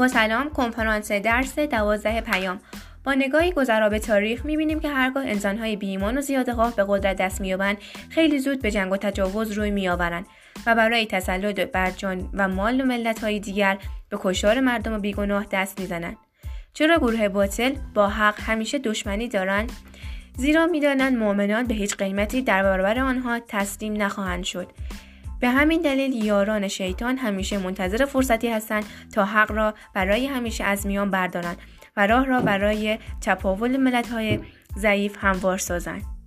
با سلام کنفرانس درس دوازده پیام. با نگاهی گذرا به تاریخ می‌بینیم که هرگاه انسانهای بیایمان و زیادخواه به قدرت دست مییابند خیلی زود به جنگ و تجاوز روی میآورند و برای تسلط بر جان و مال و ملتهای دیگر به کشتار مردم بیگناه دست می‌زنند. چرا گروه باطل با حق همیشه دشمنی دارند؟ زیرا می‌دانند مؤمنان به هیچ قیمتی در برابر آنها تسلیم نخواهند شد. به همین دلیل یاران شیطان همیشه منتظر فرصتی هستند تا حق را برای همیشه از میان بردارند و راه را برای تپاول ملتهای ضعیف هموار سازند.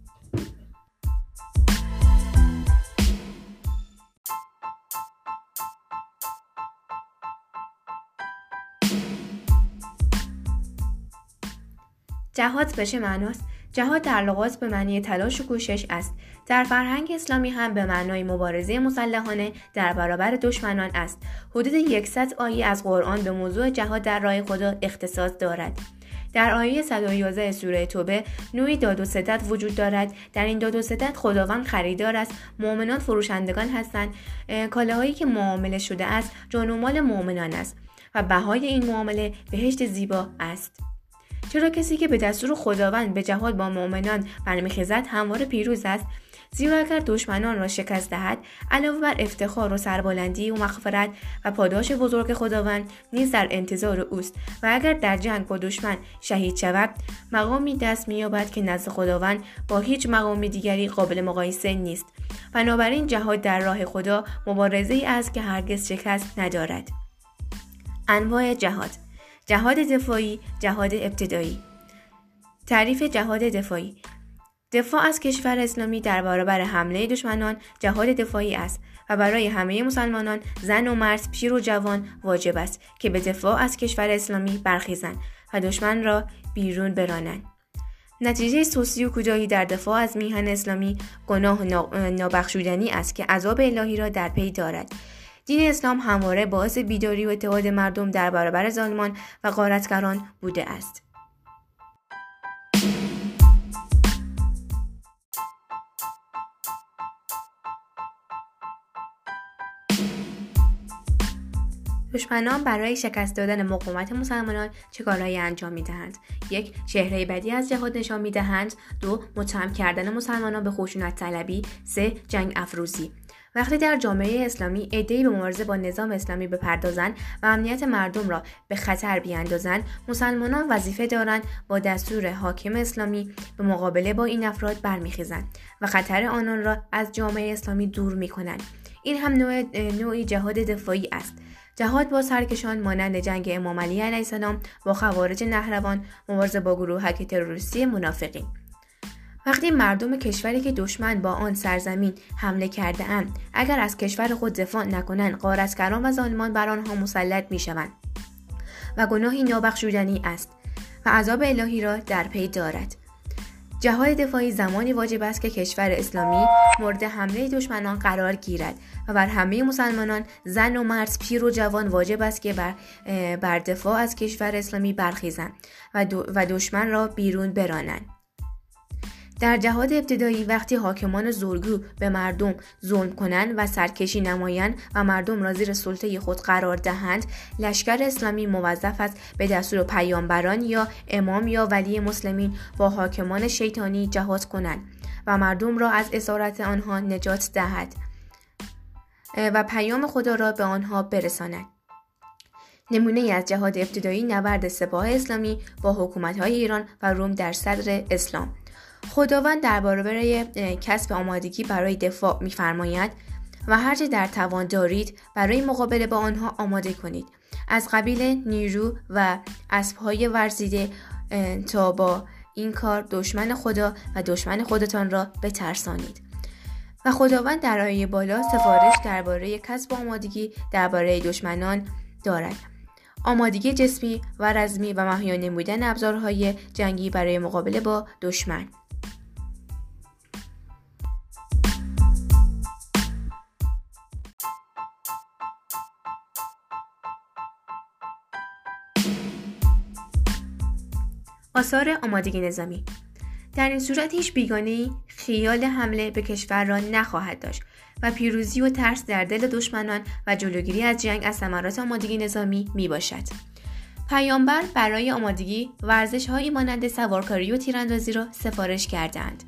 جهاد به چه معناست؟ جهاد در لغات به معنی تلاش و کوشش است. در فرهنگ اسلامی هم به معنای مبارزه مسلحانه در برابر دشمنان است. حدود 100 آیه از قرآن به موضوع جهاد در راه خدا اختصاص دارد. در آیه 111 سوره توبه نوعی داد و ستت وجود دارد. در این داد و ستت خداوند خریدار است. مؤمنان فروشندگان هستند. کالاهایی که معامله شده است جان و مال مؤمنان است و بهای این معامله بهشت زیبا است. چرا کسی که به دستور خداوند به جهاد با مؤمنان برمیخیزد همواره پیروز است؟ زیرا اگر دشمنان را شکست دهد علاوه بر افتخار و سربلندی و مغفرت و پاداش بزرگ خداوند نیز در انتظار اوست. و اگر در جنگ با دشمن شهید شود مقامی دست مییابد که نزد خداوند با هیچ مقام دیگری قابل مقایسه نیست. بنابراین جهاد در راه خدا مبارزه ای است که هرگز شکست ندارد. انواع جهاد جهاد دفاعی جهاد ابتدایی. تعریف جهاد دفاعی. دفاع از کشور اسلامی در برابر حمله دشمنان جهاد دفاعی است و برای همه مسلمانان زن و مرد پیر و جوان واجب است که به دفاع از کشور اسلامی برخیزند و دشمن را بیرون برانند. نتیجه سوسی و کجایی در دفاع از میهن اسلامی گناه نابخشودنی است که عذاب الهی را در پی دارد. دین اسلام همواره باعث بیداری و اتحاد مردم در برابر ظالمان و غارتگران بوده است. دشمنان برای شکست دادن مقاومت مسلمانان چه کارهایی انجام می‌دهند؟ یک چهره بدی از جهاد نشان می‌دهند. دو متهم کردن مسلمانان به خشونت طلبی. سه جنگ افروزی. وقتی در جامعه اسلامی عدهای به مبارزه با نظام اسلامی بپردازند و امنیت مردم را به خطر بیاندازند مسلمانان وظیفه دارند با دستور حاکم اسلامی به مقابله با این افراد برمیخیزند و خطر آنان را از جامعه اسلامی دور می‌کنند. این هم نوع نوعی جهاد دفاعی است. جهاد با سرکشان مانند جنگ امام علی علیه السلام با خوارج نهروان مبارزه با گروهک تروریستی منافقین. وقتی مردم کشوری که دشمن با آن سرزمین حمله کرده اند اگر از کشور خود دفاع نکنند غارتگران و ظالمان بر آنها مسلط می شوند و گناهی نابخشودنی است و عذاب الهی را در پی دارد. جهاد دفاعی زمانی واجب است که کشور اسلامی مورد حمله دشمنان قرار گیرد و بر همه مسلمانان زن و مرد پیر و جوان واجب است که بر, بر دفاع از کشور اسلامی برخیزند و, و دشمن را بیرون برانند. در جهاد ابتدایی وقتی حاکمان زورگو به مردم ظلم کنند و سرکشی نمایند و مردم را زیر سلطه خود قرار دهند لشکر اسلامی موظف است به دستور پیامبران یا امام یا ولی مسلمین با حاکمان شیطانی جهاد کنند و مردم را از اسارت آنها نجات دهد و پیام خدا را به آنها برساند. نمونه از جهاد ابتدایی نبرد سپاه اسلامی با حکومت های ایران و روم در صدر اسلام. خداوند در برای کسب آمادگی برای دفاع میفرماید و هرچه در توان دارید برای مقابله با آنها آماده کنید. از قبیل نیرو و اسبهای ورزیده تا با این کار دشمن خدا و دشمن خودتان را بترسانید. و خداوند در آیه بالا سفارش درباره کسب آمادگی درباره دشمنان دارد. آمادگی جسمی و رزمی و مهیا نمودن ابزارهای جنگی برای مقابله با دشمن. آثار آمادگی نظامی در این صورت هیچ بیگانه خیال حمله به کشور را نخواهد داشت و پیروزی و ترس در دل دشمنان و جلوگیری از جنگ از ثمرات آمادگی نظامی می باشد. پیامبر برای آمادگی ورزش هایی مانند سوارکاری و تیراندازی را سفارش کردند.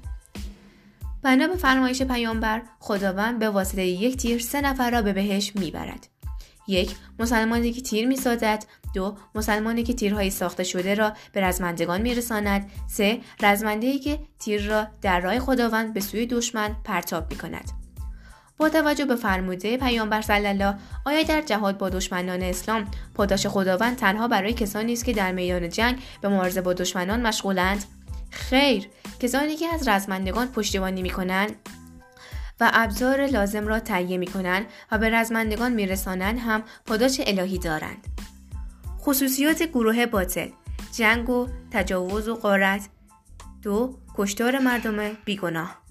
بنا به فرمایش پیامبر خداوند به واسطه یک تیر سه نفر را به بهش می‌برد. یک مسلمانی که تیر می‌سازد. دو مسلمانی که تیرهای ساخته شده را به رزمندگان میرساند. سه رزمنده که تیر را در راه خداوند به سوی دشمن پرتاب می‌کند. با توجه به فرموده پیامبر صلی الله آیا در جهاد با دشمنان اسلام پاداش خداوند تنها برای کسانی است که در میدان جنگ به مبارزه با دشمنان مشغولند؟ خیر. کسانی که از رزمندگان پشتیبانی می‌کنند؟ و ابزار لازم را تهیه می‌کنند و به رزمندگان میرسانند هم پاداش الهی دارند. خصوصیات گروه باطل جنگ و تجاوز و قارت دو کشتار مردم بیگناه.